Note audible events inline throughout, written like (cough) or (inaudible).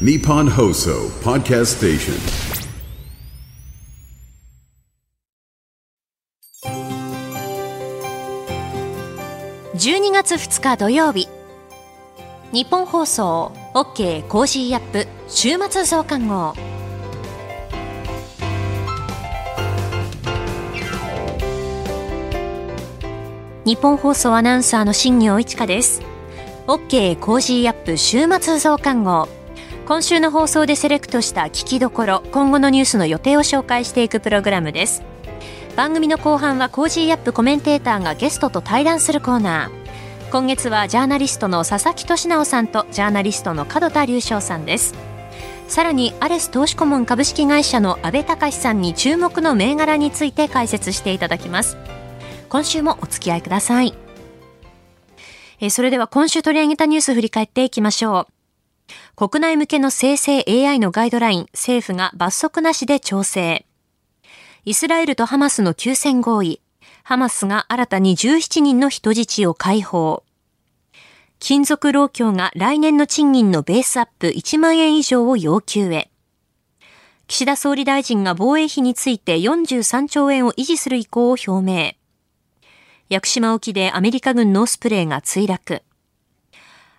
Nippon Hoso Podcast Station. 12月2日土曜日日本放送 OK コージーアップ週末増刊号日本放送アナウンサーの新業一華です OK Cozy up 週末増刊号今週の放送でセレクトした聞きどころ今後のニュースの予定を紹介していくプログラムです。番組の後半は Cozy up コメンテーターがゲストと対談するコーナー。今月はジャーナリストの佐々木俊尚さんとジャーナリストの門田隆将さんです。さらにアレス投資顧問株式会社の阿部隆さんに注目の銘柄について解説していただきます。今週もお付き合いください。えそれでは今週取り上げたニュース振り返っていきましょう。国内向けの生成 AI のガイドライン政府が罰則なしで調整イスラエルとハマスの休戦合意ハマスが新たに17人の人質を解放金属労協が来年の賃金のベースアップ1万円以上を要求へ。岸田総理大臣が防衛費について43兆円を維持する意向を表明。屋久島沖でアメリカ軍ノースプレーが墜落。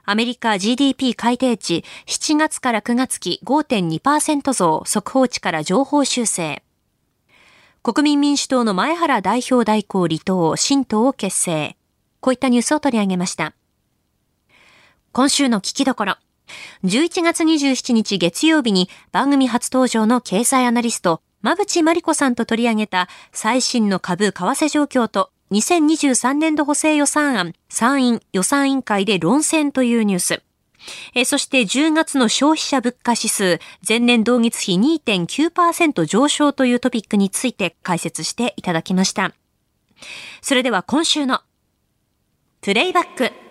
アメリカ GDP 改定値7月から9月期5.2%増速報値から情報修正。国民民主党の前原代表代行離党、新党を結成。こういったニュースを取り上げました。今週の聞きどころ。11月27日月曜日に番組初登場の経済アナリスト、馬淵真理子さんと取り上げた最新の株為替状況と2023年度補正予算案参院予算委員会で論戦というニュース。えそして10月の消費者物価指数、前年同月比2.9%上昇というトピックについて解説していただきました。それでは今週のプレイバック。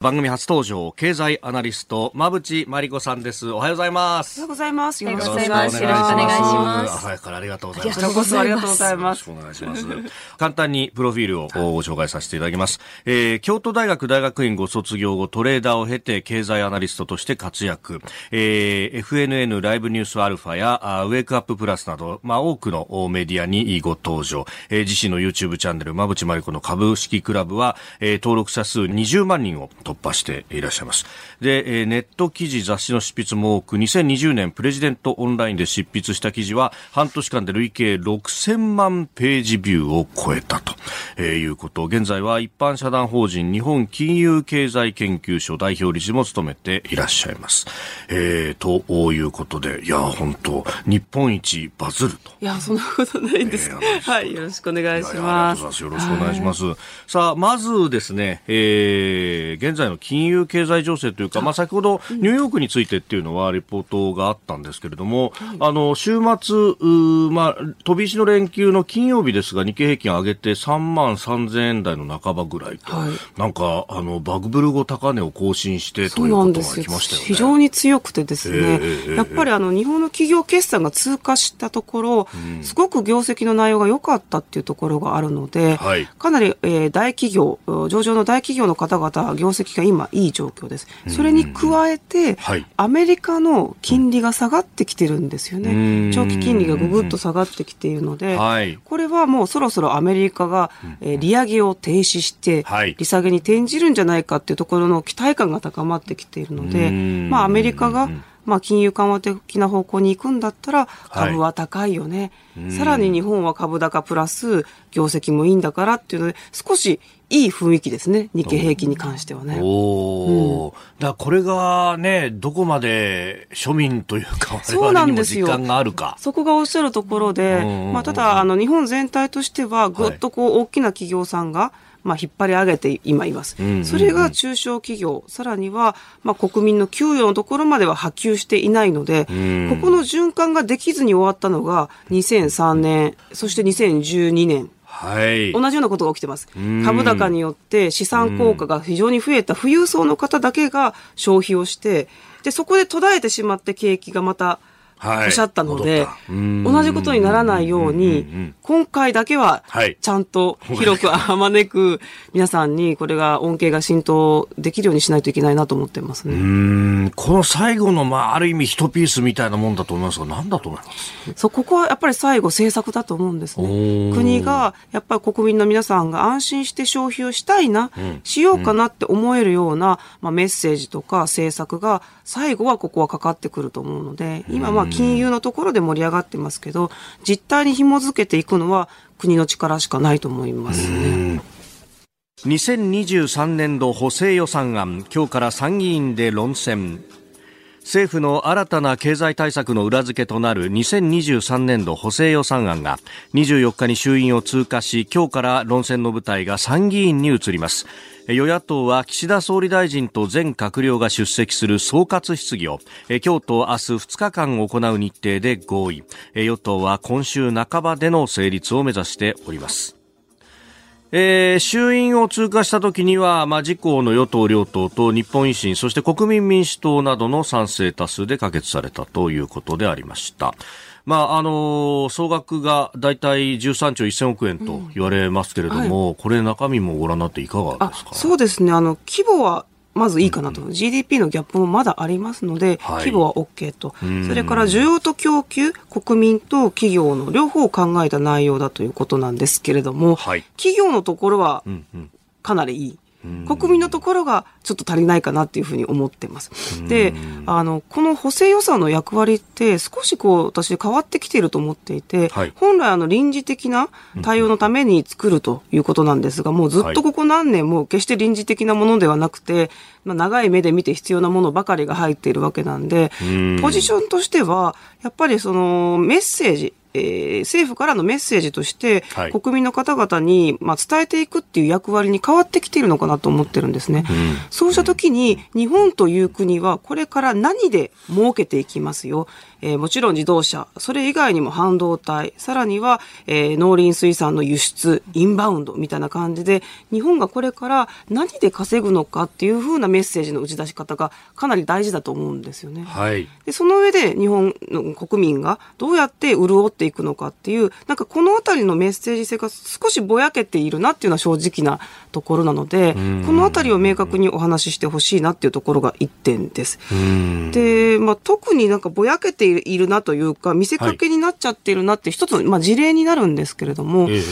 番組初登場経済アナリスト馬淵真理子さんです。おはようございます。おはようございます。よろしくお願いします。よろしくお願いします。朝早からありがとうございます。こちらこそありがとうございます。よろしくお願いします。簡単にプロフィールをご紹介させていただきます、えー、京都大学大学院ご卒業後トレーダーを経て経済アナリストとして活躍、えー、FNN ライブニュースアルファやあウェイクアッププラスなどまあ多くのメディアにご登場、えー、自身の YouTube チャンネル馬淵真理子の株式クラブは、えー、登録者数20万人を突破していらっしゃいます。で、えネット記事、雑誌の執筆も多く、2020年プレジデントオンラインで執筆した記事は、半年間で累計6000万ページビューを超えたと、えいうこと。現在は一般社団法人日本金融経済研究所代表理事も務めていらっしゃいます。えー、ということで、いや、本当日本一バズると。いや、そんなことないんです。えー、はい、よろしくお願いします。よろしくお願いします。さあ、まずですね、えー、現在の金融経済情勢というか、まあ、先ほどニューヨークについてっていうのはリポートがあったんですけれども、あの週末、まあ、飛び石の連休の金曜日ですが、日経平均上げて3万3000円台の半ばぐらいと、はい、なんかあのバグブル後高値を更新してということがきましたよね。非常に強くてですね、えー、やっぱりあの日本の企業決算が通過したところ、うん、すごく業績の内容が良かったっていうところがあるので、はい、かなり、えー、大企業、上場の大企業の方々、業績が今いい状況です。それに加えて、はい、アメリカの金利が下がってきてるんですよね。長期金利がぐぐっと下がってきているので、はい、これはもうそろそろアメリカが、えー、利上げを停止して、利下げに転じるんじゃないかっていうところの期待感が高まってきているので、まあアメリカが、まあ、金融緩和的な方向に行くんだったら株は高いよね、はい、さらに日本は株高プラス業績もいいんだからっていうので少しいい雰囲気ですね。日経平均に関してはね。おうん、だこれがねどこまで庶民というか (laughs) 我々にも実感があるか。そこがおっしゃるところで、まあ、ただあの日本全体としてはぐっとこう大きな企業さんが、はいまあ、引っ張り上げて今います。それが中小企業、さらには、まあ、国民の給与のところまでは波及していないので、ここの循環ができずに終わったのが2003年、そして2012年。はい、同じようなことが起きてます。株高によって資産効果が非常に増えた富裕層の方だけが消費をして、で、そこで途絶えてしまって景気がまたおっしゃったので、同じことにならないように、今回だけは、ちゃんと広くあまねく、皆さんにこれが恩恵が浸透できるようにしないといけないなと思ってますね。この最後の、まあ、ある意味一ピースみたいなもんだと思いますが、何だと思います？そう、ここはやっぱり最後政策だと思うんですね。国が、やっぱり国民の皆さんが安心して消費をしたいな、うん、しようかなって思えるような、まあ、メッセージとか政策が、最後はここはかかってくると思うので、今まあ金融のところで盛り上がってますけど、実態に紐づけていくのは国の力しかないと思いますね。2023年度補正予算案、今日から参議院で論戦。政府の新たな経済対策の裏付けとなる2023年度補正予算案が24日に衆院を通過し今日から論戦の舞台が参議院に移ります与野党は岸田総理大臣と全閣僚が出席する総括質疑を今日と明日2日間行う日程で合意与党は今週半ばでの成立を目指しておりますえー、衆院を通過した時には、まあ、自公の与党両党と日本維新、そして国民民主党などの賛成多数で可決されたということでありました。まあ、あのー、総額が大体13兆1000億円と言われますけれども、うんはい、これ中身もご覧になっていかがですか？そうですね。あの、規模はまずいいかなと、うん、GDP のギャップもまだありますので、はい、規模は OK と、それから需要と供給、国民と企業の両方を考えた内容だということなんですけれども、はい、企業のところはかなりいい。国民のところがちょっと足りないかなっていうふうに思ってます。で、あの、この補正予算の役割って少しこう、私変わってきていると思っていて、はい、本来あの臨時的な対応のために作るということなんですが、もうずっとここ何年も決して臨時的なものではなくて、まあ、長い目で見て必要なものばかりが入っているわけなんで、ポジションとしては、やっぱりそのメッセージ、えー、政府からのメッセージとして、はい、国民の方々に、まあ、伝えていくっていう役割に変わってきているのかなと思ってるんですね。うん、そうした時に、日本という国はこれから何で儲けていきますよ？えー、もちろん自動車、それ以外にも半導体、さらには、えー、農林水産の輸出、インバウンドみたいな感じで、日本がこれから何で稼ぐのかっていうふうなメッセージの打ち出し方がかなり大事だと思うんですよね。はい。で、その上で日本の国民がどうやって潤っていくのかっていう、なんかこのあたりのメッセージ性が少しぼやけているなっていうのは正直なところなので、このあたりを明確にお話ししてほしいなっていうところが一点です。で、まあ、特になんかぼやけているなというか、見せかけになっちゃっているなって一つ、まあ、事例になるんですけれども、え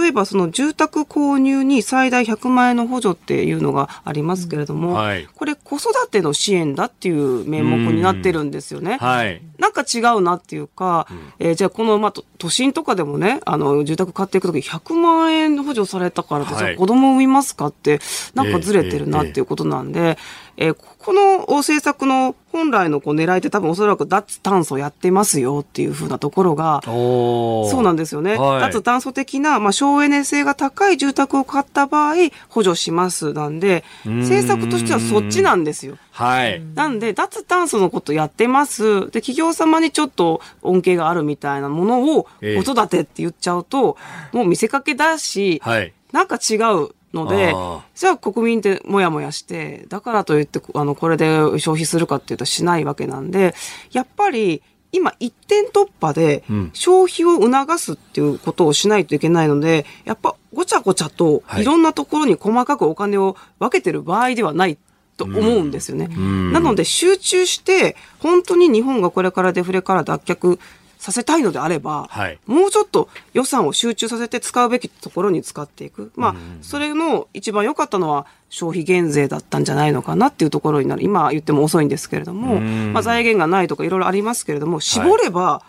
例えばその住宅購入に最大100万円の補助っていうのがありますけれども、はい、これ子育ての支援だっていう名目になってるんですよね。はい、なんか違うなっていうか、うん、えー、じゃあこの、まあ、都心とかでもね、あの、住宅買っていくとき100万円補助されたからじゃあ子供産みますかって、なんかずれてるなっていうことなんで、えーこの政策の本来のこう狙いって多分おそらく脱炭素やってますよっていうふうなところが、そうなんですよね。はい、脱炭素的な、まあ、省エネ性が高い住宅を買った場合、補助しますなんで、政策としてはそっちなんですよ。はい。なんで、脱炭素のことやってます。で、企業様にちょっと恩恵があるみたいなものを、子育てって言っちゃうと、もう見せかけだし、はい、なんか違う。ので、じゃあ国民ってもやもやして、だからといって、あの、これで消費するかっていうとしないわけなんで、やっぱり、今一点突破で消費を促すっていうことをしないといけないので、やっぱごちゃごちゃとい。ろんなところに細かくお金を分けてる場合ではないと思うんですよね。なので集中して本当に日本がこれからデフレから脱却させたいのであれば、はい、もうちょっと予算を集中させて使うべきところに使っていく。まあ、それの一番良かったのは消費減税だったんじゃないのかなっていうところになる。今言っても遅いんですけれども、まあ、財源がないとかいろいろありますけれども、絞れば、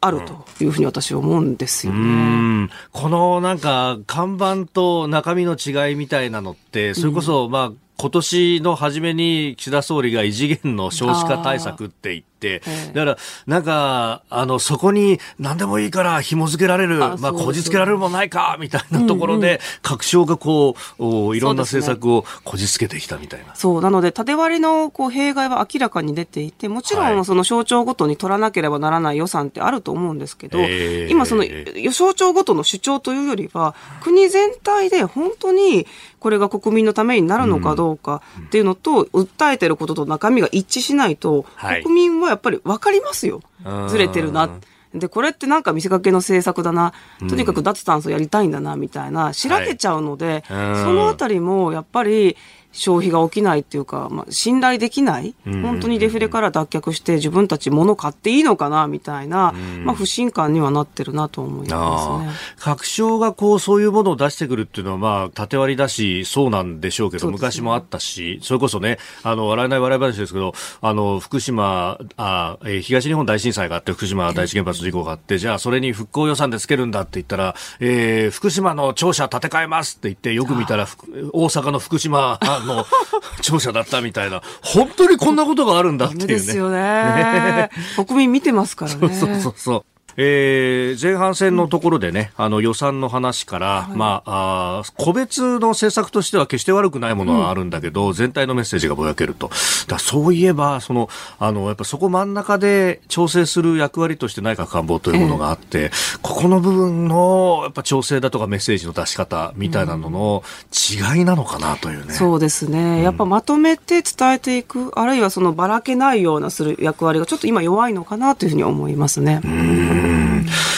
あるというふうに私は思うんですよね。このなんか看板と中身の違いみたいなのって、それこそまあ今年の初めに岸田総理が異次元の少子化対策って言って、だから、なんか、あの、そこに何でもいいから紐付けられる、まあ、こじつけられるもないか、みたいなところで、各省がこう、いろんな政策をこじつけてきたみたいな。そう、なので、縦割りのこう弊害は明らかに出ていて、もちろん、その省庁ごとに取らなければならない予算ってあると思うんですけど、今、その、省庁ごとの主張というよりは、国全体で本当にこれが国民のためになるのかどうかっていうのと、訴えてることと中身が一致しないと、国民はやっぱり分かりますよ。ずれてるな。で、これってなんか見せかけの政策だな。とにかく脱炭素やりたいんだな、みたいな、しらけちゃうので、はい、そのあたりもやっぱり、消費が起きないっていうか、まあ、信頼できない、本当にデフレから脱却して自分たち物買っていいのかなみたいな、まあ、不信感にはなってるなと思いますね。確証がこう、そういうものを出してくるっていうのは、まあ、縦割りだし、そうなんでしょうけど、ね、昔もあったし、それこそね、あの、笑えない笑い話ですけど、あの、福島、あえー、東日本大震災があって、福島第一原発事故があって、じゃあ、それに復興予算でつけるんだって言ったら、えー、福島の庁舎建て替えますって言って、よく見たら、大阪の福島 (laughs) の庁舎だったみたいな、本当にこんなことがあるんだっていうね。ですよね。(laughs) ね国民見てますからね。そうそうそうそう。えー、前半戦のところでね、あの予算の話から、はい、まああ、個別の政策としては決して悪くないものはあるんだけど、うん、全体のメッセージがぼやけると。だそういえば、その、あの、やっぱそこ真ん中で調整する役割として内閣官房というものがあって、えー、ここの部分の、やっぱ調整だとかメッセージの出し方みたいなのの違いなのかなというね。うん、そうですね。やっぱまとめて伝えていく、あるいはそのばらけないようなする役割がちょっと今弱いのかなというふうに思いますね。うん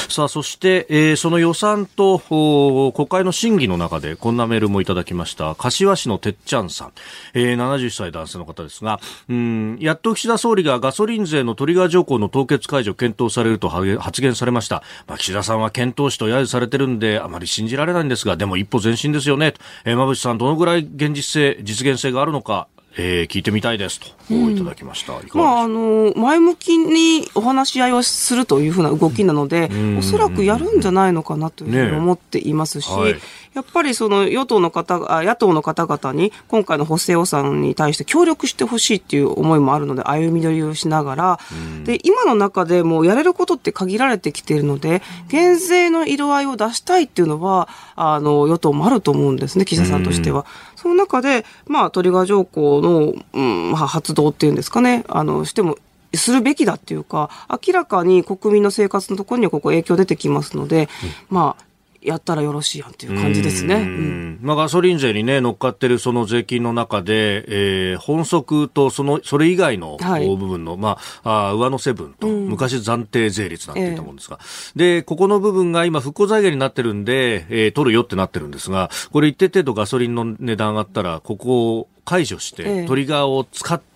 さあ、そして、えー、その予算と国会の審議の中でこんなメールもいただきました。柏市のてっちゃんさん、えー、70歳男性の方ですが、うん、やっと岸田総理がガソリン税のトリガー条項の凍結解除検討されると発言されました。まあ、岸田さんは検討しと揶揄されてるんで、あまり信じられないんですが、でも一歩前進ですよね。とえー、馬渕さん、どのぐらい現実性、実現性があるのか、えー、聞いてみたいですと、いただきました。まあ、あの、前向きにお話し合いをするというふうな動きなので、おそらくやるんじゃないのかなというふうに思っていますし、ねはい、やっぱりその与党の方、野党の方々に今回の補正予算に対して協力してほしいっていう思いもあるので、歩み寄りをしながら、で、今の中でもやれることって限られてきているので、減税の色合いを出したいっていうのは、あの、与党もあると思うんですね、岸田さんとしては。その中で、まあ、トリガー条項の、うん、まあ、発動っていうんですかね、あの、してもするべきだっていうか、明らかに国民の生活のところにはここ影響出てきますので、うん、まあ、やったらよろしいやんっていう感じですね。うん、まあ、ガソリン税にね、乗っかってるその税金の中で、えー、本則とその、それ以外の部分の、はい、まあ、あ上乗せ分と、うん、昔暫定税率なんて言ったもんですが、えー、で、ここの部分が今復興財源になってるんで、えー、取るよってなってるんですが、これ一定程度ガソリンの値段上がったら、ここを解除して、トリガーを使って、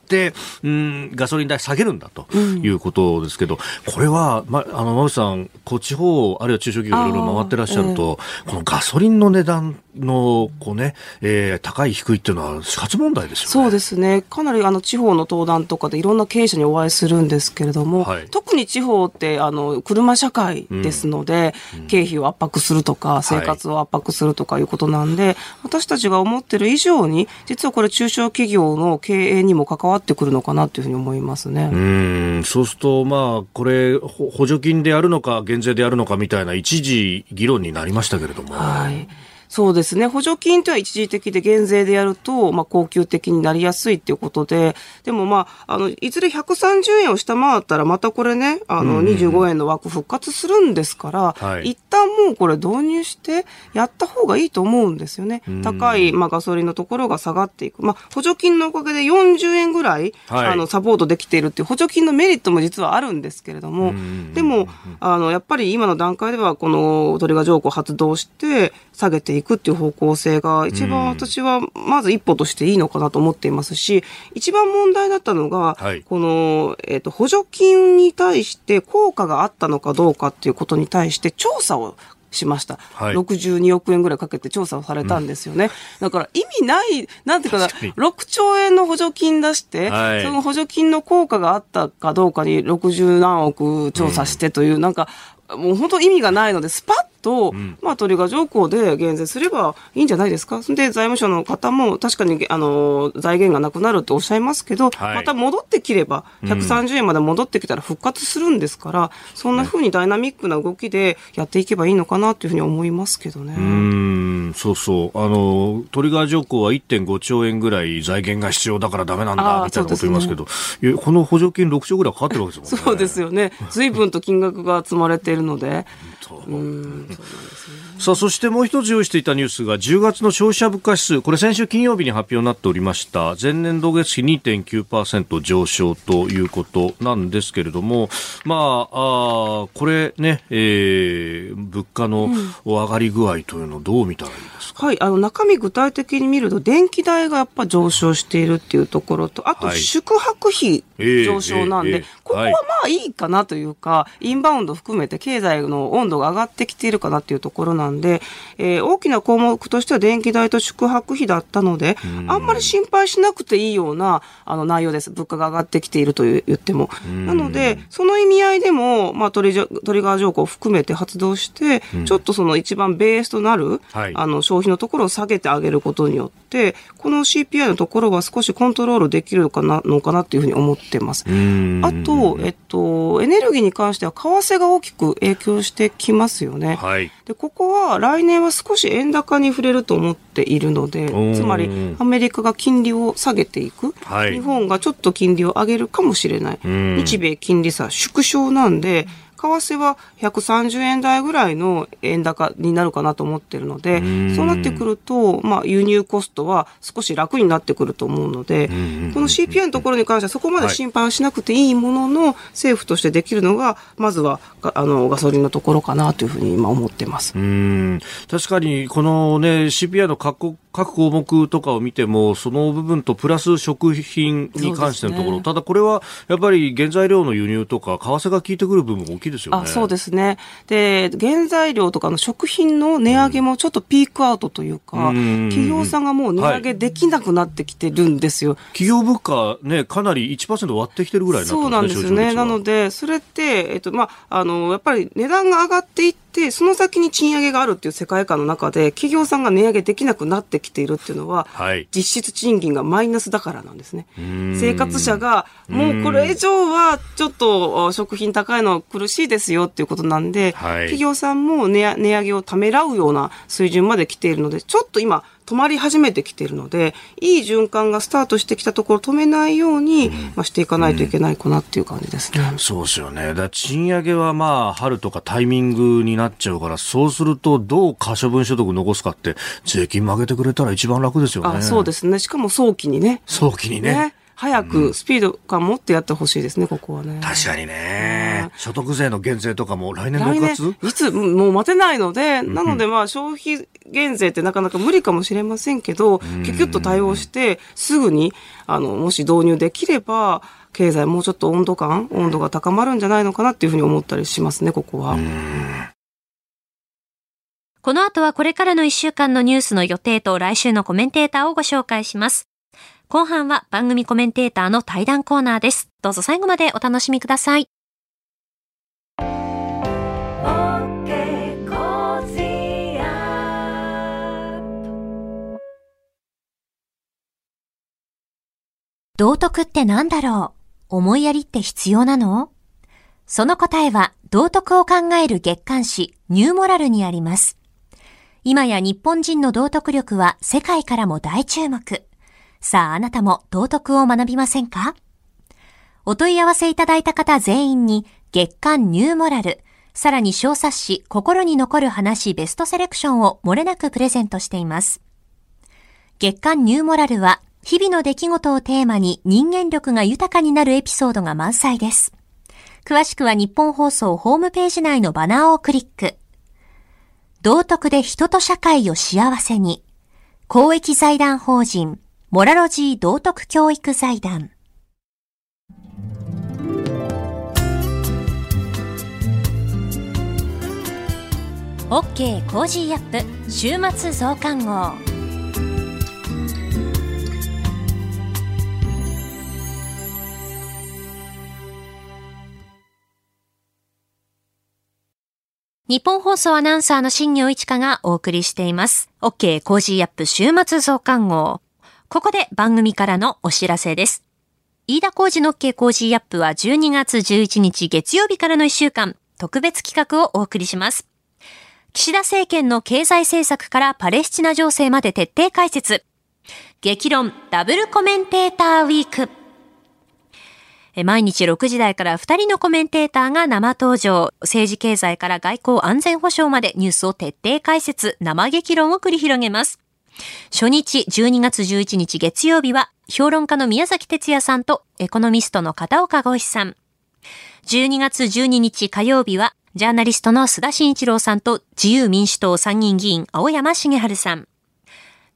うん、ガソリン代下げるんだということですけど、うん、これは、ま、あの、馬渕さん、こう地方、あるいは中小企業いろいろ回ってらっしゃると、えー、このガソリンの値段の、こうね、えー、高い低いっていうのは死活問題ですよね。そうですね。かなりあの地方の登壇とかでいろんな経営者にお会いするんですけれども、はい、特に地方ってあの車社会ですので、うん、経費を圧迫するとか、生活を圧迫するとかいうことなんで、はい、私たちが思ってる以上に、実はこれ中小企業の経営にも関わってくるのかなというふうに思いますね。うん、そうすると、まあ、これ、補助金でやるのか、減税でやるのかみたいな一時議論になりましたけれども。はい。そうですね。補助金というのは一時的で減税でやると、まあ、高級的になりやすいっていうことで、でもまあ、あの、いずれ130円を下回ったら、またこれね、あの、25円の枠復活するんですから、はい、一旦もうこれ導入してやった方がいいと思うんですよね。高い、まあ、ガソリンのところが下がっていく。まあ、補助金のおかげで40円ぐらい、はい、あの、サポートできているっていう補助金のメリットも実はあるんですけれども、でも、あの、やっぱり今の段階では、このトリガー条項発動して、下げていくっていう方向性が一番私はまず一歩としていいのかなと思っていますし、一番問題だったのが、はい、この、えっ、ー、と、補助金に対して効果があったのかどうかっていうことに対して調査をしました、はい、62億円ぐらいかけて調査をされたんですよね、うん、だから意味ない、なんていうかな、6兆円の補助金出して、はい、その補助金の効果があったかどうかに60何億調査してという、うん、なんかもう本当意味がないので、スパッと、うん、まあ、トリガー条項で減税すればいいんじゃないですか？で、財務省の方も確かに、あの、財源がなくなるっておっしゃいますけど、はい、また戻ってきれば、130円まで戻ってきたら復活するんですから、うん、そんなふうにダイナミックな動きでやっていけばいいのかなというふうに思いますけどね。うん、そうそう。あの、トリガー条項は1.5兆円ぐらい財源が必要だからダメなんだ、みたいなこと言いますけど、ね、この補助金6兆ぐらいかかってるわけですもんね。そうですよね。随分と金額が積まれているので。うんさあ、そしてもう一つ用意していたニュースが10月の消費者物価指数、これ先週金曜日に発表になっておりました。前年同月比2.9%上昇ということなんですけれども、まあ、あこれね、えー、物価の上がり具合というのをどう見たらいいか、うん、はい、あの中身具体的に見ると電気代がやっぱ上昇しているっていうところと、あと宿泊費上昇なんで、はいえーえ。ー、ここはまあいいかなというか、インバウンド含めて経済の温度が上がってきているかなっていうところなんで、えー、大きな項目としては電気代と宿泊費だったので、あんまり心配しなくていいようなあの内容です。物価が上がってきていると言っても。なので、その意味合いでも、まあトリトリガー条項を含めて発動して、ちょっとその一番ベースとなる、はい、あの消費のところを下げてあげることによって、この CPI のところは少しコントロールできるのかなのかなというふうに思ってます。あと、えっと、エネルギーに関しては為替が大きく影響してきますよね。はい、でここは来年は少し円高に触れると思っているので、つまりアメリカが金利を下げていく、はい、日本がちょっと金利を上げるかもしれない、日米金利差縮小なんで、為替は130円台ぐらいの円高になるかなと思ってるので、そうなってくると、まあ、輸入コストは少し楽になってくると思うので、この CPI のところに関してはそこまで心配しなくていいものの、政府としてできるのが、まずはあのガソリンのところかなというふうに今思ってます。うん。確かに、このね、CPI の各各項目とかを見ても、その部分とプラス食品に関してのところ、ね、ただこれはやっぱり原材料の輸入とか、為替が効いてくる部分大きいですよね。あそうですね。で、原材料とかの食品の値上げもちょっとピークアウトというか、うん、企業さんがもう値上げできなくなってきてるんですよ。はい、企業物価ね、かなり1%割ってきてるぐらいね。そうなんですね。なので、それって、えっと、まあ、あの、やっぱり値段が上がっていって、で、その先に賃上げがあるっていう世界観の中で、企業さんが値上げできなくなってきているっていうのは、はい、実質賃金がマイナスだからなんですね。生活者が、もうこれ以上はちょっと食品高いの苦しいですよっていうことなんで、はい、企業さんも値上げをためらうような水準まで来ているので、ちょっと今、止まり始めてきているので、いい循環がスタートしてきたところ止めないように、うん、まあ、していかないといけないかなっていう感じですね。うん、そうですよね。だ賃上げはまあ、春とかタイミングになっちゃうから、そうするとどう可処分所得残すかって、税金曲げてくれたら一番楽ですよね。あそうですね。しかも早期にね。早期にねね早くスピード感持ってやってほしいですね、ここはね。確かにね。所得税の減税とかも来年6月？いつ、もう待てないので、なのでまあ消費減税ってなかなか無理かもしれませんけど、キュキュッと対応して、すぐに、あの、もし導入できれば、経済もうちょっと温度感、温度が高まるんじゃないのかなっていうふうに思ったりしますね、ここは。この後はこれからの1週間のニュースの予定と来週のコメンテーターをご紹介します。後半は番組コメンテーターの対談コーナーです。どうぞ最後までお楽しみください。道徳って何だろう？思いやりって必要なの？その答えは道徳を考える月刊誌ニューモラルにあります。今や日本人の道徳力は世界からも大注目。さあ、あなたも道徳を学びませんか？お問い合わせいただいた方全員に月刊ニューモラル、さらに小冊子心に残る話ベストセレクションを漏れなくプレゼントしています。月刊ニューモラルは日々の出来事をテーマに人間力が豊かになるエピソードが満載です。詳しくはニッポン放送ホームページ内のバナーをクリック。道徳で人と社会を幸せに。公益財団法人モラロジー道徳教育財団 OK Cozy up 週末増刊号ニッポン放送アナウンサーの新行市佳がお送りしています。OK Cozy up 週末増刊号。ここで番組からのお知らせです。飯田工事の OK 工事アップは12月11日月曜日からの1週間、特別企画をお送りします。岸田政権の経済政策からパレスチナ情勢まで徹底解説。激論ダブルコメンテーターウィーク。毎日6時台から2人のコメンテーターが生登場。政治経済から外交安全保障までニュースを徹底解説、生激論を繰り広げます。初日12月11日月曜日は、評論家の宮崎哲也さんとエコノミストの片岡豪志さん。12月12日火曜日は、ジャーナリストの須田慎一郎さんと自由民主党参議院議員青山茂春さん。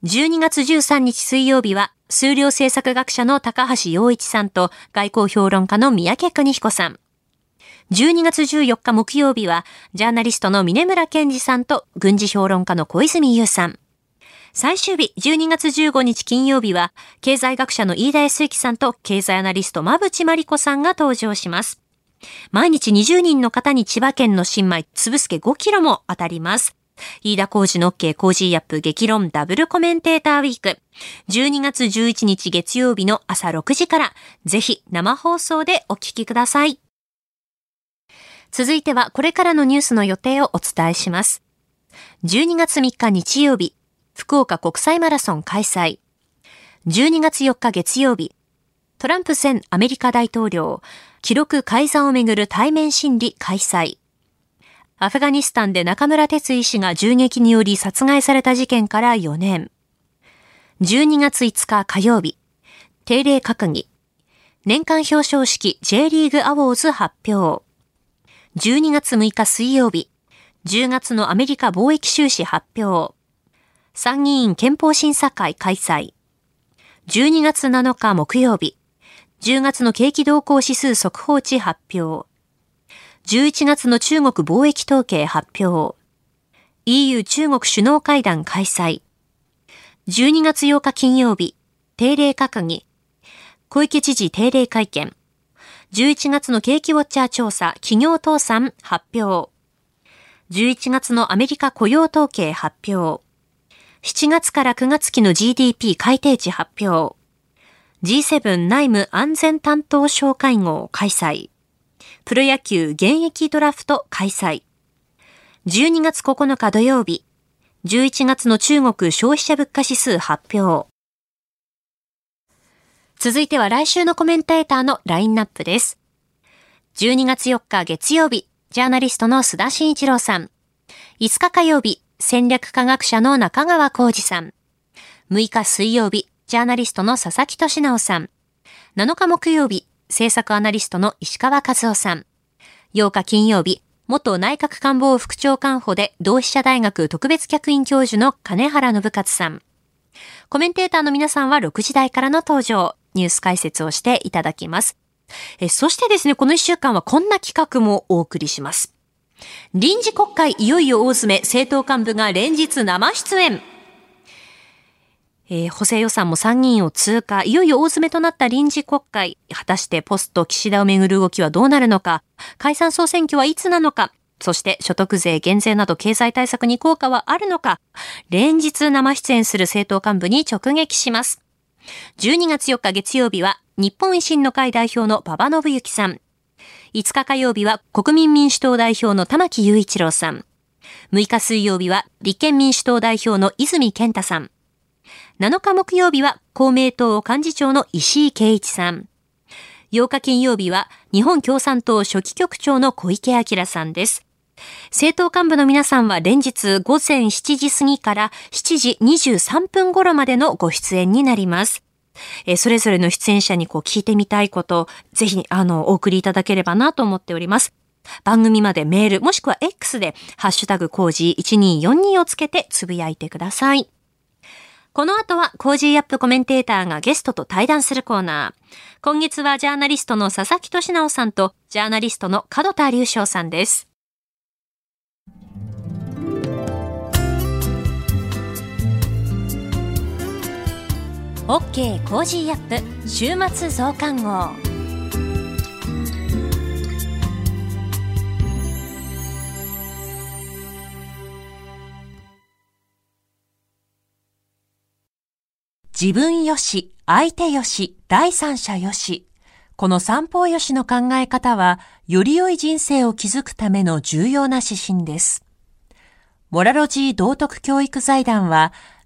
12月13日水曜日は、数量政策学者の高橋洋一さんと外交評論家の三宅邦彦さん。12月14日木曜日は、ジャーナリストの峯村健司さんと軍事評論家の小泉悠さん。最終日、12月15日金曜日は、経済学者の飯田康之さんと経済アナリスト馬渕磨理子さんが登場します。毎日20人の方に千葉県の新米、粒すけ5キロも当たります。飯田浩二の OK コージーアップ激論ダブルコメンテーターウィーク。12月11日月曜日の朝6時から、ぜひ生放送でお聞きください。続いてはこれからのニュースの予定をお伝えします。12月3日日曜日、福岡国際マラソン開催。12月4日月曜日、トランプ前アメリカ大統領、記録改ざんをめぐる対面審理開催。アフガニスタンで中村哲医師が銃撃により殺害された事件から4年。12月5日火曜日、定例閣議。年間表彰式 J リーグアウォーズ発表。12月6日水曜日、10月のアメリカ貿易収支発表。参議院憲法審査会開催。12月7日木曜日、10月の景気動向指数速報値発表。11月の中国貿易統計発表。EU 中国首脳会談開催。12月8日金曜日、定例閣議。小池知事定例会見。11月の景気ウォッチャー調査、企業倒産発表。11月のアメリカ雇用統計発表。7月から9月期の GDP 改定値発表。G7 内務安全担当省会合開催。プロ野球現役ドラフト開催。12月9日土曜日。11月の中国消費者物価指数発表。続いては来週のコメンテーターのラインナップです。12月4日月曜日、ジャーナリストの須田慎一郎さん。5日火曜日、戦略科学者の中川浩二さん。6日水曜日、ジャーナリストの佐々木俊直さん。7日木曜日、政策アナリストの石川和夫さん。8日金曜日、元内閣官房副長官補で同志社大学特別客員教授の金原信勝さん。コメンテーターの皆さんは6時台からの登場、ニュース解説をしていただきます。えそしてですね、この1週間はこんな企画もお送りします。臨時国会いよいよ大詰め、政党幹部が連日生出演。えー、補正予算も参議院を通過、いよいよ大詰めとなった臨時国会、果たしてポスト岸田をめぐる動きはどうなるのか、解散総選挙はいつなのか、そして所得税減税など経済対策に効果はあるのか、連日生出演する政党幹部に直撃します。12月4日月曜日は、日本維新の会代表の馬場信之さん、5日火曜日は国民民主党代表の玉木雄一郎さん。6日水曜日は立憲民主党代表の泉健太さん。7日木曜日は公明党幹事長の石井圭一さん。8日金曜日は日本共産党初期局長の小池晃さんです。政党幹部の皆さんは連日午前7時過ぎから7時23分頃までのご出演になります。えそれぞれの出演者にこう聞いてみたいこと、ぜひ、あの、お送りいただければなと思っております。番組までメール、もしくは X で、ハッシュタグ cozy1242をつけてつぶやいてください。この後は Cozy up コメンテーターがゲストと対談するコーナー。今月はジャーナリストの佐々木俊尚さんとジャーナリストの門田隆将さんです。OK Cozy up 週末増刊号自分よし、相手よし、第三者よし。この三方よしの考え方は、より良い人生を築くための重要な指針です。モラロジー道徳教育財団は、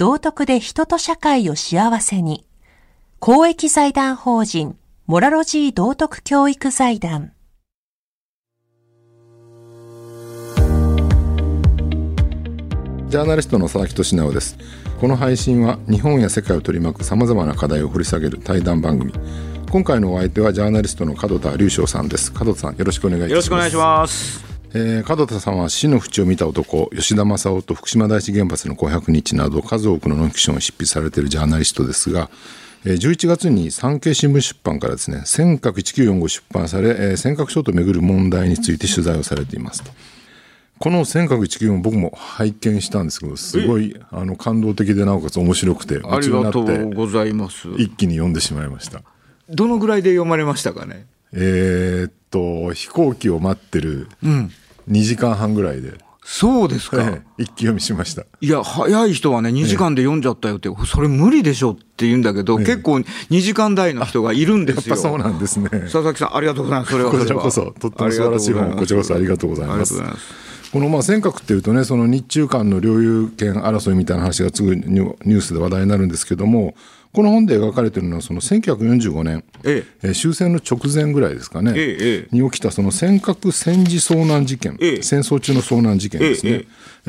道徳で人と社会を幸せに。公益財団法人モラロジー道徳教育財団。ジャーナリストの佐々木俊直です。この配信は日本や世界を取り巻くさまざまな課題を掘り下げる対談番組。今回のお相手はジャーナリストの門田隆翔さんです。門田さんよろしくお願いします。よろしくお願いしますえー、門田さんは死の淵を見た男吉田正夫と福島第一原発の500日など数多くのノンフィクションを執筆されているジャーナリストですが11月に産経新聞出版からですね尖閣1945出版され尖閣諸島をめぐる問題について取材をされていますと。この尖閣194僕も拝見したんですけどすごいあの感動的でなおかつ面白くてありがとうございます。一気に読んでしまいました。どのぐらいで読まれましたかね？えー、っと飛行機を待ってる2時間半ぐらいで、そうですか、ええ、一気読みしました。いや早い人はね2時間で読んじゃったよって、え、それ無理でしょって言うんだけど、結構2時間台の人がいるんですよ。そうなんですね。佐々木さんありがとうございますそれは。こちらこそとっても素晴らしい本こちらこそありがとうございます。このまあ尖閣っていうとねその日中間の領有権争いみたいな話がすぐニュースで話題になるんですけどもこの本で描かれているのはその1945年、ええ、終戦の直前ぐらいですかね、ええ、に起きたその尖閣戦時遭難事件、ええ、戦争中の遭難事件ですね、え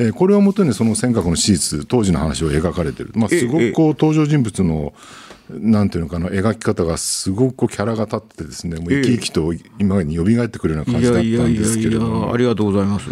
えこれをもとにその尖閣の史実当時の話を描かれている、まあ、すごくこう登場人物のなんていうのかな描き方がすごくキャラが立ってですねもう生き生きと今に蘇ってくるような感じだったんですけれども。ありがとうございます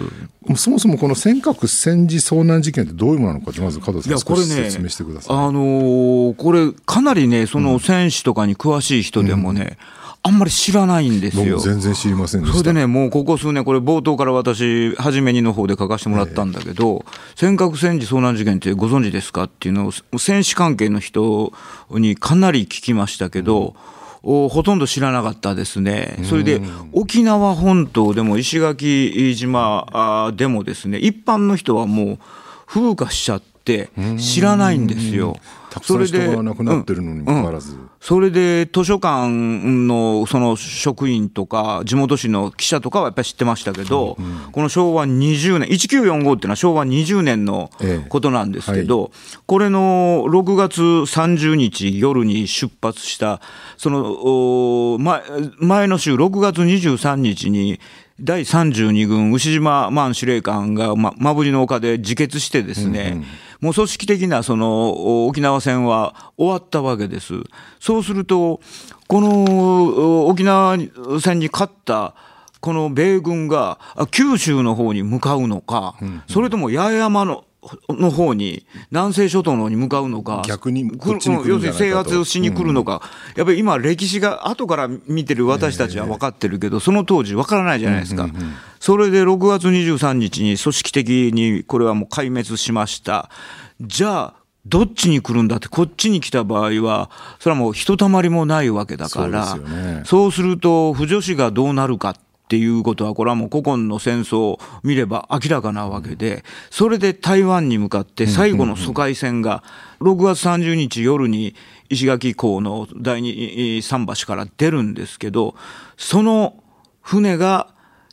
そもそもこの尖閣戦時遭難事件ってどういうものなのかまず加藤さん少し説明してください、ね、あのー、これかなりねその戦士とかに詳しい人でもね、うん。あんまり知らないんですよ。全然知りませんそれでね、もうここ数年、これ冒頭から私、初めにの方で書かせてもらったんだけど、尖閣戦時遭難事件ってご存知ですかっていうのを、戦士関係の人にかなり聞きましたけど、ほとんど知らなかったですね。それで、沖縄本島でも石垣島でもですね、一般の人はもう風化しちゃって、知らないんですよ。たくさん人が亡くなってるのにもかかわらず、うんうん、それで図書館のその職員とか地元紙の記者とかはやっぱり知ってましたけど、うん、この昭和20年1945っていうのは昭和20年のことなんですけど、ええはい、これの6月30日夜に出発したその前前の週6月23日に第32軍牛島万司令官が、ま、馬振の丘で自決してですね、うんうん、もう組織的なその沖縄戦は終わったわけです。そうすると、この沖縄戦に勝ったこの米軍が九州の方に向かうのか、それとも八重山のの方に、南西諸島の方に向かうのか、逆に要するに制圧しに来るのか、うん、やっぱり今、歴史が後から見てる私たちは分かってるけど、その当時、分からないじゃないですか、それで6月23日に組織的にこれはもう壊滅しました。じゃあどっちに来るんだって、こっちに来た場合は、それはもうひとたまりもないわけだから、そう、ね,、すると、不女子がどうなるかってていうことは、これはもう古今の戦争を見れば明らかなわけで、それで台湾に向かって最後の疎開船が、6月30日夜に石垣港の第二桟橋から出るんですけど、その船が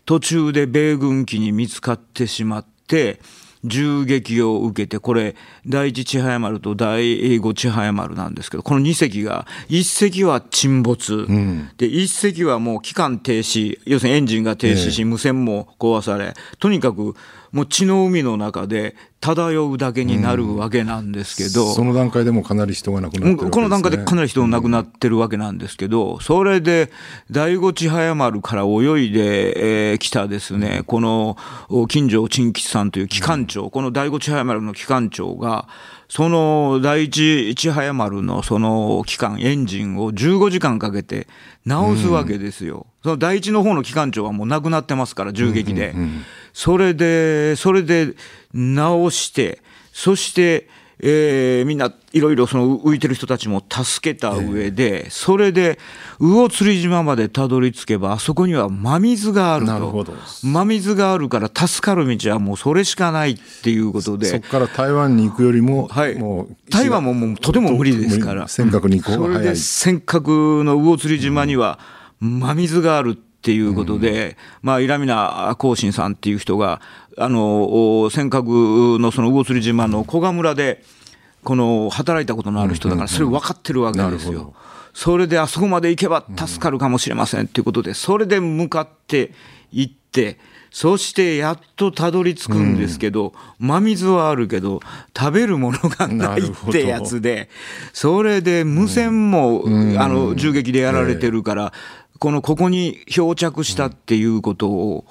途中で米軍機に見つかってしまって、銃撃を受けて、これ、第一千早丸と第五千早丸なんですけど、この2隻が、1隻は沈没、うん、で、1隻はもう機関停止、要するにエンジンが停止し、無線も壊され、とにかくもう血の海の中で漂うだけになるわけなんですけど、うん、その段階でもかなり人が亡くなってる、ね、この段階でかなり人が亡くなってるわけなんですけど、それで第五千早丸から泳いで、えー、来たですね、この金城陳吉さんという機関長、この第五千早丸の機関長が、その第一千早丸のその機関、エンジンを15時間かけて直すわけですよ。その第一の方の機関長はもう亡くなってますから、銃撃で。それで、それで直して、そして、えー、みんないろいろその浮いてる人たちも助けた上で、それで魚釣島までたどり着けばあそこには真水があると。真水があるから助かる道はもうそれしかないっていうことで。そこから台湾に行くよりも、はい、もう台湾ももうとても無理ですから。尖閣に行こうそれで尖閣の魚釣島には真水があるっていうことで、まあ、イラミナ光信さんっていう人が、あの、尖閣のその魚釣島の古賀村で、この働いたことのある人だから、それ分かってるわけですよ。それであそこまで行けば助かるかもしれませんっていうことで、それで向かって行って、そしてやっとたどり着くんですけど、真水はあるけど、食べるものがないってやつで、それで無線も、あの銃撃でやられてるから、このここに漂着したっていうことを、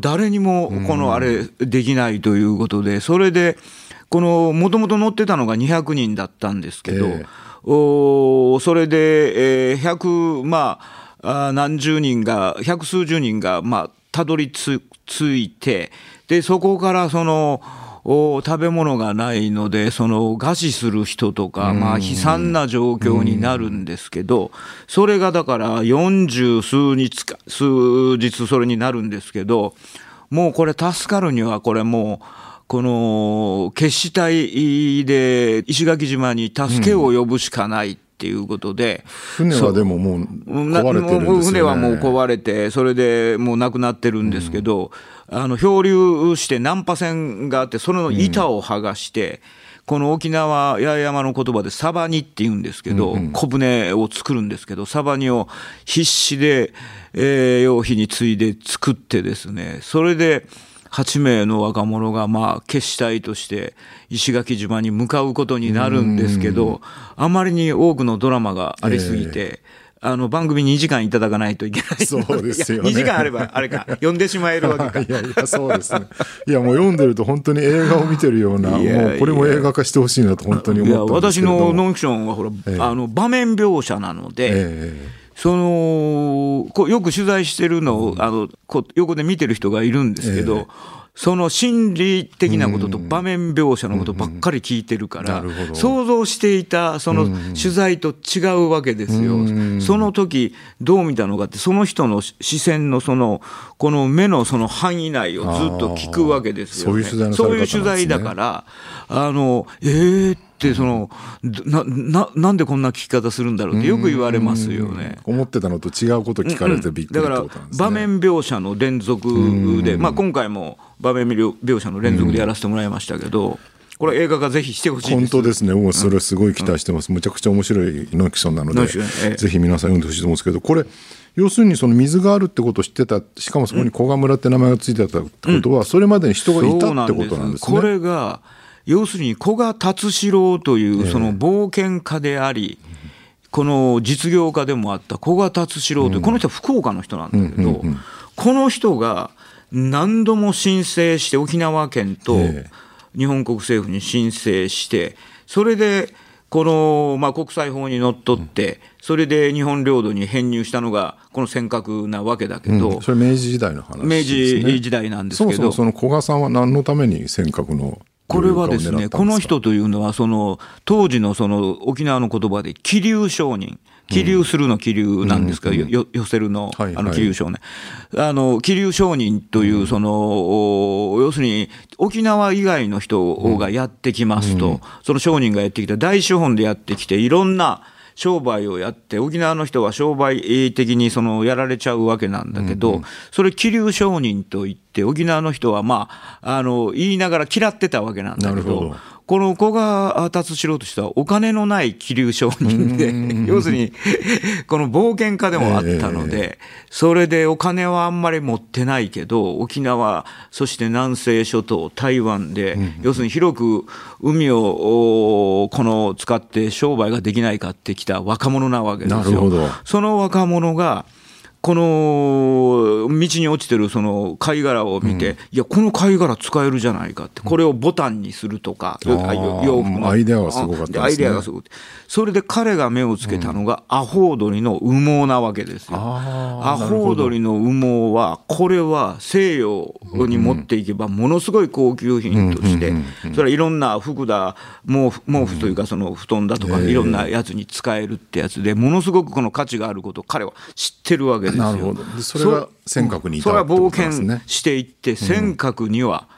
誰にもこのあれできないということで、それで、このもともと乗ってたのが200人だったんですけど、えー、それで、えー、100、まあ、何十人が、百数十人が、まあ、たどり着いて、でそこからその、食べ物がないので、その餓死する人とか、まあ、悲惨な状況になるんですけど、それがだから40数日か、数日それになるんですけど、もうこれ、助かるには、これもう、この決死隊で石垣島に助けを呼ぶしかない。っていうことで、船はでももう壊れてるんですよ、ね、船はもう壊れて、それでもうなくなってるんですけど、うん、あの漂流して難破船があって、その板を剥がして、うんこの沖縄八重山の言葉でサバニって言うんですけど、うんうん、小舟を作るんですけど、サバニを必死で、えー、用費に継いで作ってですね、それで、8名の若者がまあ決死隊として石垣島に向かうことになるんですけど、あまりに多くのドラマがありすぎて、えーあの番組2時間いただかないといけない。そうですよ、ね、2時間あれば、あれか、(laughs) 読んでしまえるわけか。いやいや、そうですね。いや、もう読んでると本当に映画を見てるような、もうこれも映画化してほしいなと本当に思ったんですけどいや、私のノンフィクションはほら、えー、あの場面描写なので、えーそのこよく取材してるのをあのこ横で見てる人がいるんですけど、えー、その心理的なことと場面描写のことばっかり聞いてるから、想像していたその取材と違うわけですよ。その時どう見たのかって、その人の視線のその、この目のその範囲内をずっと聞くわけですよ、ね。そういう取材だから、あの、えーってそのなななんでこんな聞き方するんだろうってよく言われますよね。思ってたのと違うこと聞かれてびっくり、ね、だから場面描写の連続で、まあ、今回も場面描写の連続でやらせてもらいましたけど。これ映画化ぜひしてほしい本当ですね、もうそれすごい期待してます、むちゃくちゃ面白いノンフィクションなので、ぜひ皆さん読んでほしいと思うんですけど、これ、要するにその水があるってことを知ってた、しかもそこに古賀村って名前がついてたってことは、それまでに人がいたってことなんですね。これが要するに古賀達四郎というその冒険家であり、この実業家でもあった古賀達四郎という、この人は福岡の人なんだけど、この人が何度も申請して、沖縄県と日本国政府に申請して、それでこの、まあ、国際法にのっとって、それで日本領土に編入したのが、この尖閣なわけだけど、うん、それ明治時代の話、ね、明治時代なんですけど、そもそもその古賀さんは何のために尖閣のこれはですね、この人というのは、その当時のその沖縄の言葉で、気流商人。気流するの気流なんですか、うん、よ寄せるの、あの気流商人、あの気流商人という、その、要するに沖縄以外の人がやってきますと、その商人がやってきた大資本でやってきて、いろんな商売をやって、沖縄の人は商売的にそのやられちゃうわけなんだけど、うんうん、それ、気流商人といって、沖縄の人は、まあ、あの言いながら嫌ってたわけなんだけど、この古賀達四郎としてはお金のない気流商人で、要するに、この冒険家でもあったので、それでお金はあんまり持ってないけど、沖縄、そして南西諸島、台湾で、要するに広く海をこの使って商売ができないかってきた若者なわけですよ。その若者がこの道に落ちてるその貝殻を見て、うん、いや、この貝殻使えるじゃないかって、これをボタンにするとか、洋服の。アイデアがすごかったですね。アイデアがすごくそれで彼が目をつけたのが、アホウドリの羽毛なわけですよ。アホウドリの羽毛は、これは西洋に持っていけば、ものすごい高級品として、それはいろんな服だ、毛布毛布というか、その布団だとか、いろんなやつに使えるってやつで、ものすごくこの価値があることを彼は知ってるわけですよ。なるほど。それが尖閣にいたそれは冒険していって、尖閣には、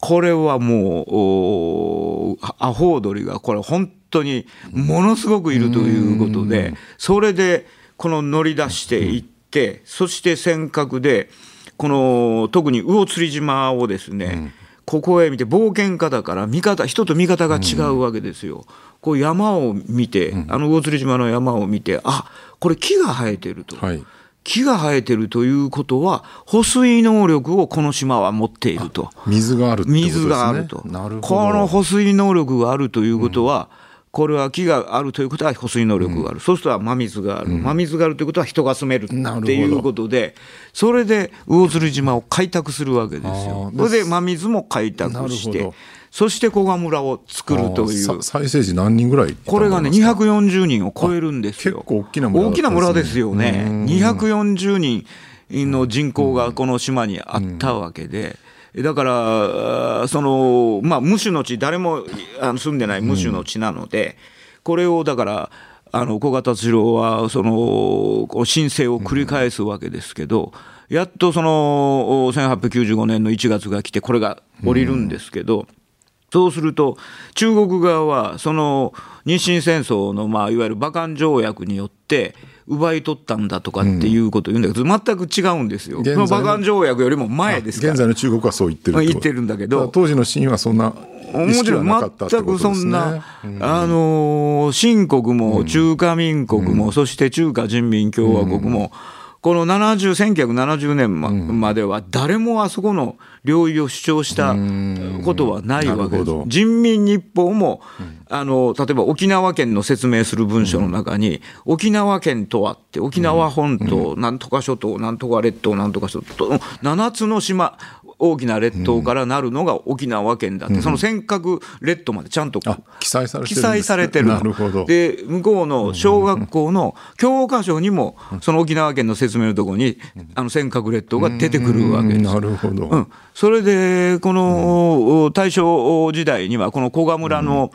これはもう、アホウドリが、これ本当にものすごくいるということで、それでこの乗り出していって、そして尖閣で、この特に魚釣島をですね、ここへ見て冒険家だから見方人と見方が違うわけですよ。こう山を見て、あの魚釣島の山を見てあこれ木が生えてると。はい木が生えてるということは保水能力をこの島は持っていると。水がある、ね、水があると。この保水能力があるということは、うん、これは木があるということは保水能力がある、うん、そうすると真水がある、うん、真水があるということは人が住めるっていうことでそれで魚釣島を開拓するわけですよ。それで真水も開拓してそして古賀村を作るという。再生時何人ぐらいこれがね240人を超えるんですよ。結構大きな村、ね、大きな村ですよね。240人の人口がこの島にあったわけで、だから、その、まあ、無種の地、誰も住んでない無種の地なので、これをだから、あの小型次郎はその申請を繰り返すわけですけど、やっとその1895年の1月が来て、これが降りるんですけど、そうすると、中国側は、その日清戦争の、まあ、いわゆる馬漢条約によって、奪い取ったんだとかっていうことを言うんだけど、全く違うんですよ、馬漢条約よりも前ですか。ら現在の中国はそう言ってる言ってるんだけど、当時の清はそんなもちろん全くそんな、あの清国も中華民国も、そして中華人民共和国も、この70 1970年までは誰もあそこの領域を主張したことはないわけです。人民日報も、あの例えば沖縄県の説明する文書の中に、沖縄県とはって沖縄本島、なんとか諸島なんとか列島なんとか諸島7つの島大きな列島からなるのが沖縄県だって、うん、その尖閣列島までちゃんと記載されてる記載てる。なるほど。で向こうの小学校の教科書にも、その沖縄県の説明のところに、あの尖閣列島が出てくるわけです。なるほど、うん、それで、この大正時代には、この古賀村の、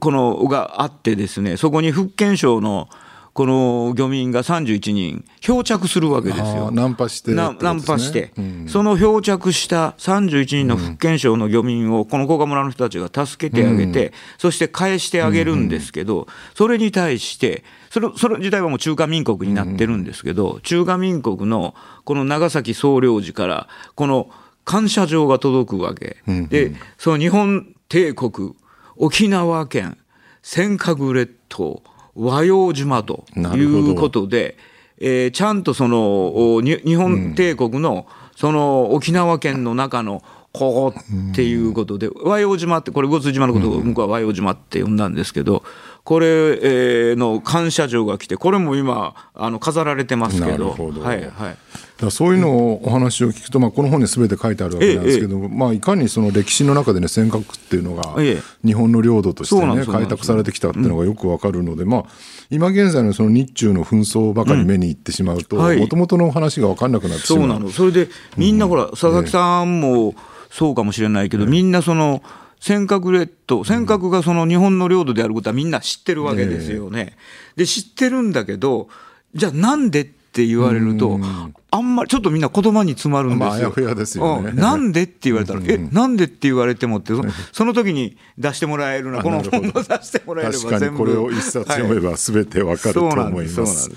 このがあってですね、そこに福建省のこの漁民が31人漂着するわけですよ。ナンパして、ね、ナンパして、うん、その漂着した31人の福建省の漁民をこの古賀村の人たちが助けてあげて、うん、そして返してあげるんですけど、それに対してそれそれ自体はもう中華民国になってるんですけど、中華民国のこの長崎総領事からこの感謝状が届くわけ、でその日本帝国沖縄県尖閣列島和洋島ということで、えー、ちゃんとその日本帝国のその沖縄県の中のここっていうことで、和洋島って、これ、魚津島のことを向こうは和洋島って呼んだんですけど、これの感謝状が来て、これも今、あの飾られてますけど、ど。はいはい、そういうのをお話を聞くと、まあ、この本にすべて書いてあるわけなんですけど、ええ、まあ、いかにその歴史の中でね、尖閣っていうのが、日本の領土としてね、開拓されてきたっていうのがよくわかるので、まあ、今現在のその日中の紛争ばかり目にいってしまうと、もともとの話が分かんなくなってしまう。そうなの。それでみんなほら、佐々木さんもそうかもしれないけど、みんなその、尖閣列島、尖閣がその日本の領土であることはみんな知ってるわけですよね。で、知ってるんだけど、じゃあなんでって言われると、あんまりちょっとみんな言葉に詰まるんですよ。まあ、ですよね、なんでって言われたら、え、なんでって言われてもって、その時に出してもらえるな、この本を出してもらえれば確かにこれを一冊読めばすべてわかると思います。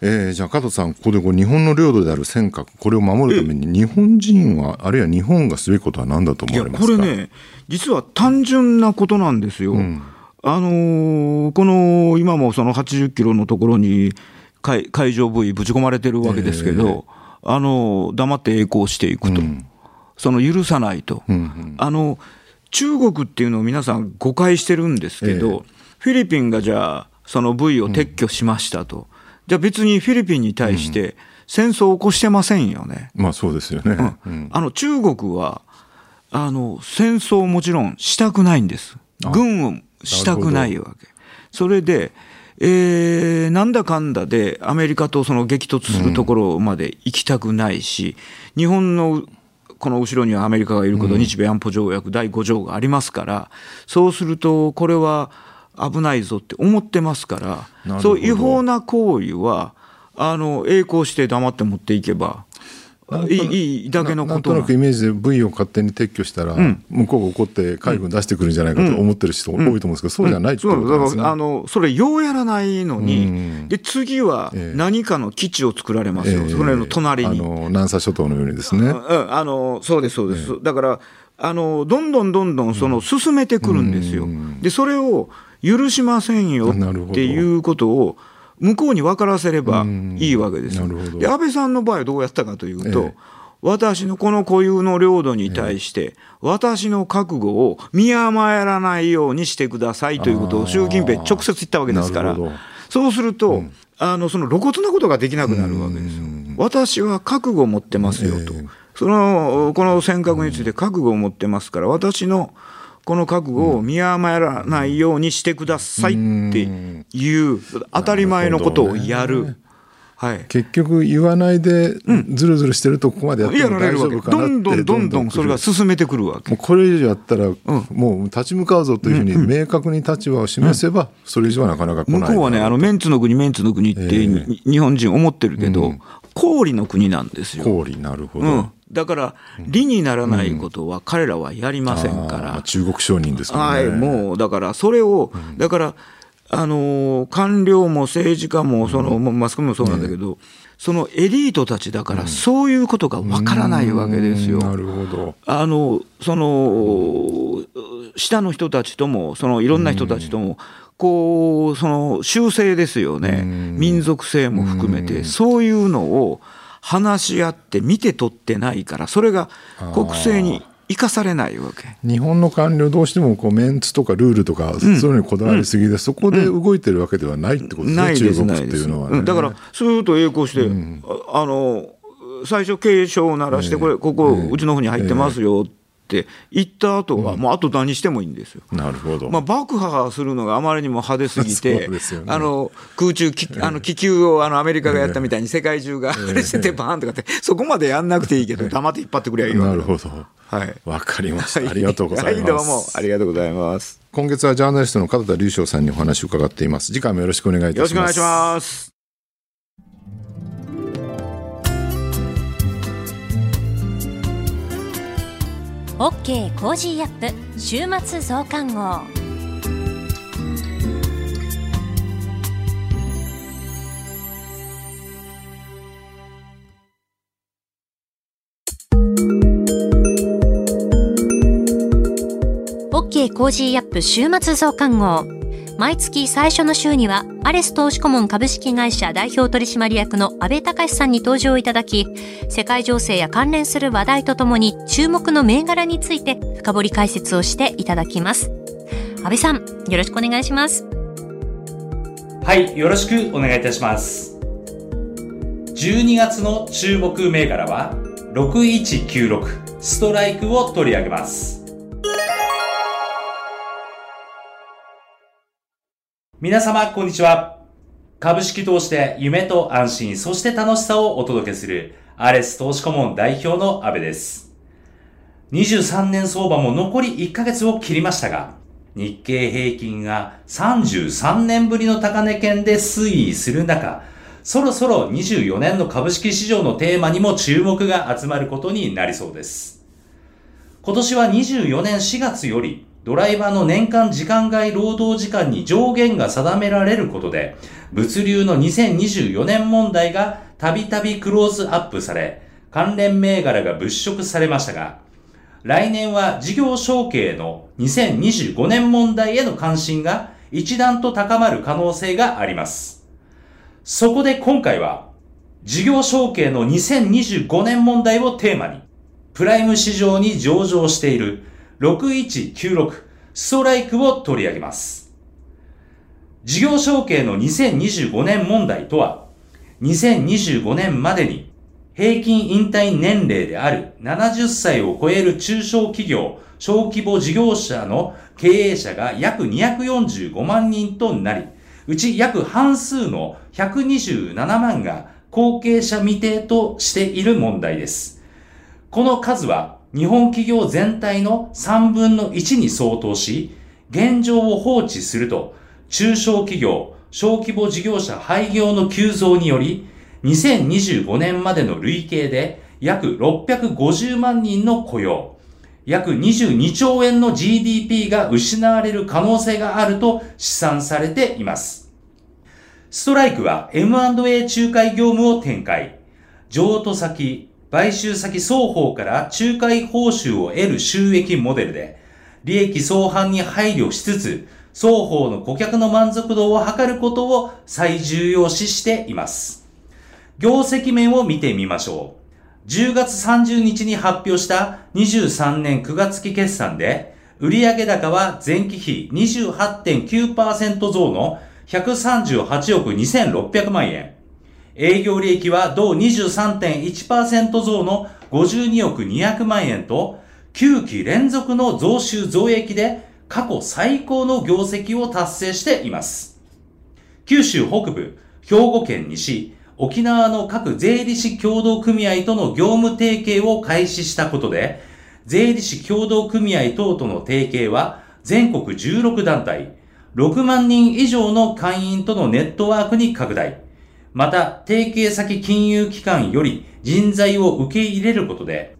えー、じゃあ加藤さん、ここでこう日本の領土である尖閣、これを守るために、日本人は、あるいは日本がすべきことは何だと思われますか？これね、実は単純なことなんですよ。うん、あのー、この今もその80キロのところに海海上部位ぶち込まれてるわけですけど、えー、あの黙って栄光していくと、うん、その許さないと、うんうん、あの中国っていうのを皆さん誤解してるんですけど、えー、フィリピンがじゃあその部位を撤去しましたと。じゃあ別にフィリピンに対して、戦争を起こしてませんよね。まあそうですよね。うん、あの中国はあの戦争をもちろんしたくないんです。軍をしたくないわけ。それで、えー、なんだかんだでアメリカとその激突するところまで行きたくないし、うん、日本のこの後ろにはアメリカがいること、日米安保条約第5条がありますから、そうすると、これは危ないぞって思ってますから、そう違法な行為は、あの栄光して黙って持っていけば、いいいいだけのことなんとなくイメージで V を勝手に撤去したら、うん、向こうが怒って海軍出してくるんじゃないかと思ってる人多いと思うんですけど、そうじゃないってことですね、あのそれようやらないのに、で次は何かの基地を作られますよ、えー、それの隣に、あの南沙諸島のようにですね、うん、あのそうですそうです、えー、だからあのどんどんどんどんその進めてくるんですよ、でそれを許しませんよっていうことを向こうに分からせればいいわけですよ。で安倍さんの場合はどうやったかというと、ええ、私のこの固有の領土に対して、私の覚悟を見誤らないようにしてくださいということを習近平直接言ったわけですから、そうすると、うん、あのその露骨なことができなくなるわけですよ。私は覚悟を持ってますよと。そのこの尖閣について覚悟を持ってますから、私のこの覚悟を見誤らないようにしてくださいっていう当たり前のことをやる。はい、結局言わないでずるずるしてるとここまでやっても大丈夫かどんどんどんどんそれが進めてくるわけ。もうこれ以上やったら、もう立ち向かうぞというふうに明確に立場を示せば、それ以上はなかなか来ない。向こうはねあのメンツの国メンツの国って日本人思ってるけど、氷の国なんですよ。氷なるほど、だから、理にならないことは彼らはやりませんから。うん、中国承認ですからね。はい、もう、だからそれを、だから、あの官僚も政治家もその、マスコミもそうなんだけど、ね、そのエリートたちだから、そういうことがわからないわけですよ。なるほど。あのその下の人たちとも、そのいろんな人たちとも、こうその修正ですよね、民族性も含めて、そういうのを。話し合って見て取ってないからそれが国政に生かされないわけ。日本の官僚どうしてもこうメンツとかルールとか、そういうのにこだわりすぎで、うん、そこで動いてるわけではないってことですね、うん、中国っていうのは、ね、だからスーッと栄光して、あの最初警鐘を鳴らして、これここうちの方に入ってますよってって言った後は、もうあと何してもいいんですよ。なるほど。まあ、爆破するのがあまりにも派手すぎて、(laughs) ね、あの空中きあの気球をあのアメリカがやったみたいに世界中があれしててバーンとかって、そこまでやんなくていいけど、黙って引っ張ってくれゃいいわなるほど。はい。わかりました。ありがとうございます。はい、どうもありがとうございます。今月はジャーナリストの片田隆翔さんにお話を伺っています。次回もよろしくお願いいたします。よろしくお願いします。OK コージーアップ週末増刊号。オッケーコージーアップ週末増刊号。毎月最初の週には、アレス投資顧問株式会社代表取締役の安倍隆さんに登場いただき、世界情勢や関連する話題とともに注目の銘柄について深掘り解説をしていただきます。安倍さん、よろしくお願いします。はい、よろしくお願いいたします。12月の注目銘柄は、6196ストライクを取り上げます。皆様、こんにちは。株式投資で夢と安心、そして楽しさをお届けする、アレス投資顧問代表の安部です。23年相場も残り1ヶ月を切りましたが、日経平均が33年ぶりの高値圏で推移する中、そろそろ24年の株式市場のテーマにも注目が集まることになりそうです。今年は24年4月よりドライバーの年間時間外労働時間に上限が定められることで、物流の2024年問題がたびたびクローズアップされ、関連銘柄が物色されましたが、来年は事業承継の2025年問題への関心が一段と高まる可能性があります。そこで今回は、事業承継の2025年問題をテーマに、プライム市場に上場している6196ストライクを取り上げます。事業承継の2025年問題とは、2025年までに平均引退年齢である70歳を超える中小企業、小規模事業者の経営者が約245万人となり、うち約半数の127万が後継者未定としている問題です。この数は日本企業全体の3分の1に相当し、現状を放置すると、中小企業、小規模事業者廃業の急増により、2025年までの累計で約650万人の雇用、約22兆円の GDP が失われる可能性があると試算されています。ストライクは M&A 仲介業務を展開。譲渡先、買収先双方から仲介報酬を得る収益モデルで、利益相反に配慮しつつ、双方の顧客の満足度を図ることを最重要視しています。業績面を見てみましょう。10月30日に発表した23年9月期決算で、売上高は前期比28.9%増の138億2600万円。営業利益は同23.1%増の52億200万円と、9期連続の増収増益で過去最高の業績を達成しています。九州北部、兵庫県西、沖縄の各税理士協同組合との業務提携を開始したことで、税理士協同組合等との提携は全国16団体、6万人以上の会員とのネットワークに拡大。また、提携先金融機関より人材を受け入れることで、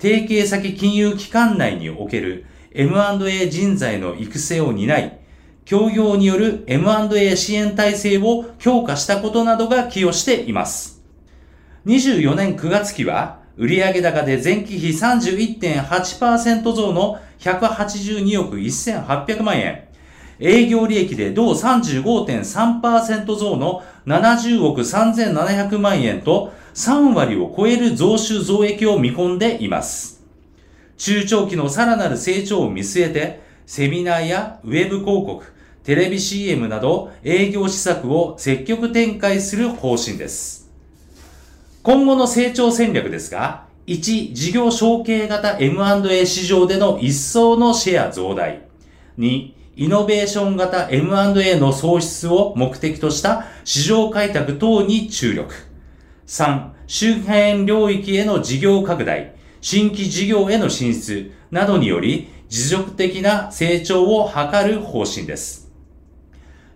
提携先金融機関内における M&A 人材の育成を担い、協業による M&A 支援体制を強化したことなどが寄与しています。24年9月期は、売上高で前期比31.8%増の182億1800万円。営業利益で同35.3%増の70億3700万円と3割を超える増収増益を見込んでいます。中長期のさらなる成長を見据えて、セミナーやウェブ広告、テレビ CM など営業施策を積極展開する方針です。今後の成長戦略ですが、1、事業承継型 M&A 市場での一層のシェア増大。2、イノベーション型 M&A の創出を目的とした市場開拓等に注力。3、周辺領域への事業拡大、新規事業への進出などにより持続的な成長を図る方針です。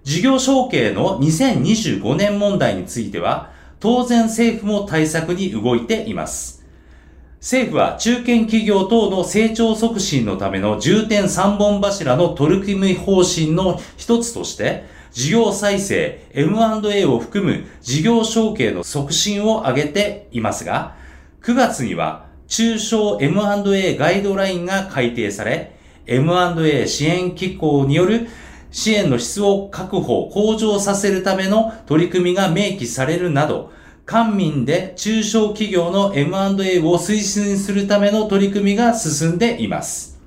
事業承継の2025年問題については、当然政府も対策に動いています。政府は中堅企業等の成長促進のための重点3本柱の取り組み方針の一つとして、事業再生、M&A を含む事業承継の促進を挙げていますが、9月には中小 M&A ガイドラインが改定され、M&A 支援機構による支援の質を確保、向上させるための取り組みが明記されるなど、官民で中小企業の M&A を推進するための取り組みが進んでいます。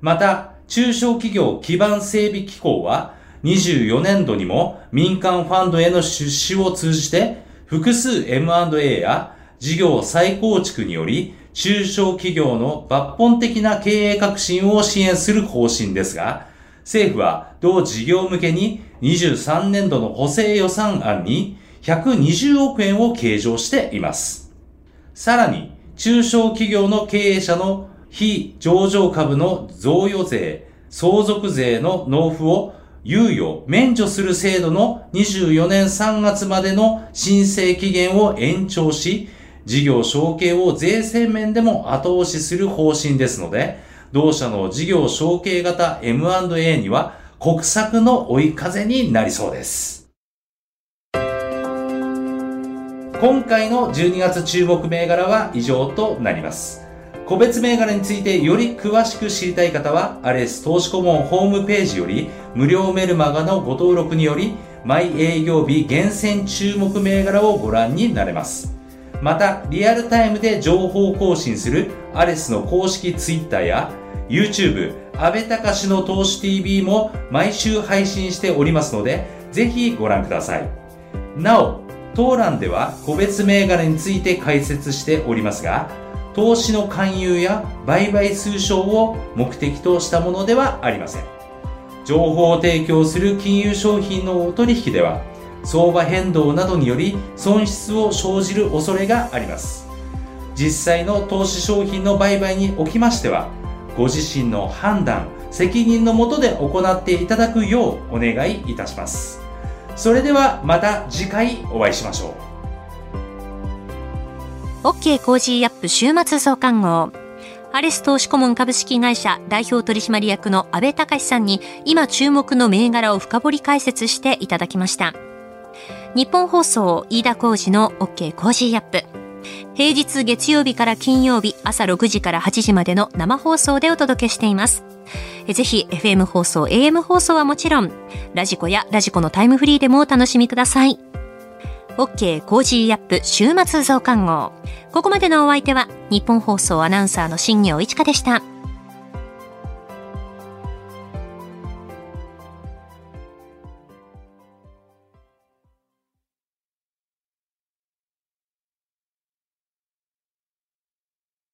また、中小企業基盤整備機構は、24年度にも民間ファンドへの出資を通じて、複数 M&A や事業再構築により、中小企業の抜本的な経営革新を支援する方針ですが、政府は同事業向けに23年度の補正予算案に120億円を計上しています。さらに、中小企業の経営者の非上場株の贈与税、相続税の納付を猶予、免除する制度の24年3月までの申請期限を延長し、事業承継を税制面でも後押しする方針ですので、同社の事業承継型 M&A には国策の追い風になりそうです。今回の12月注目銘柄は以上となります。個別銘柄についてより詳しく知りたい方は、アレス投資顧問ホームページより無料メルマガのご登録により、毎営業日厳選注目銘柄をご覧になれます。また、リアルタイムで情報更新するアレスの公式ツイッターや YouTube、安倍隆の投資 TV も毎週配信しておりますので、ぜひご覧ください。なお、当欄では個別銘柄について解説しておりますが、投資の勧誘や売買推奨を目的としたものではありません。情報を提供する金融商品のお取引では、相場変動などにより損失を生じる恐れがあります。実際の投資商品の売買におきましては、ご自身の判断、責任のもとで行っていただくようお願いいたします。それではまた次回お会いしましょう。OK Cozy up 週末増刊号。アレス投資顧問株式会社代表取締役の阿部隆さんに今注目の銘柄を深掘り解説していただきました。ニッポン放送飯田浩司の OK Cozy up。平日月曜日から金曜日朝6時から8時までの生放送でお届けしています。ぜひ FM 放送、AM 放送はもちろん、 radiko や radiko のタイムフリーでもお楽しみください。OK Cozy up 週末増刊号。ここまでのお相手はニッポン放送アナウンサーの新行市佳でした。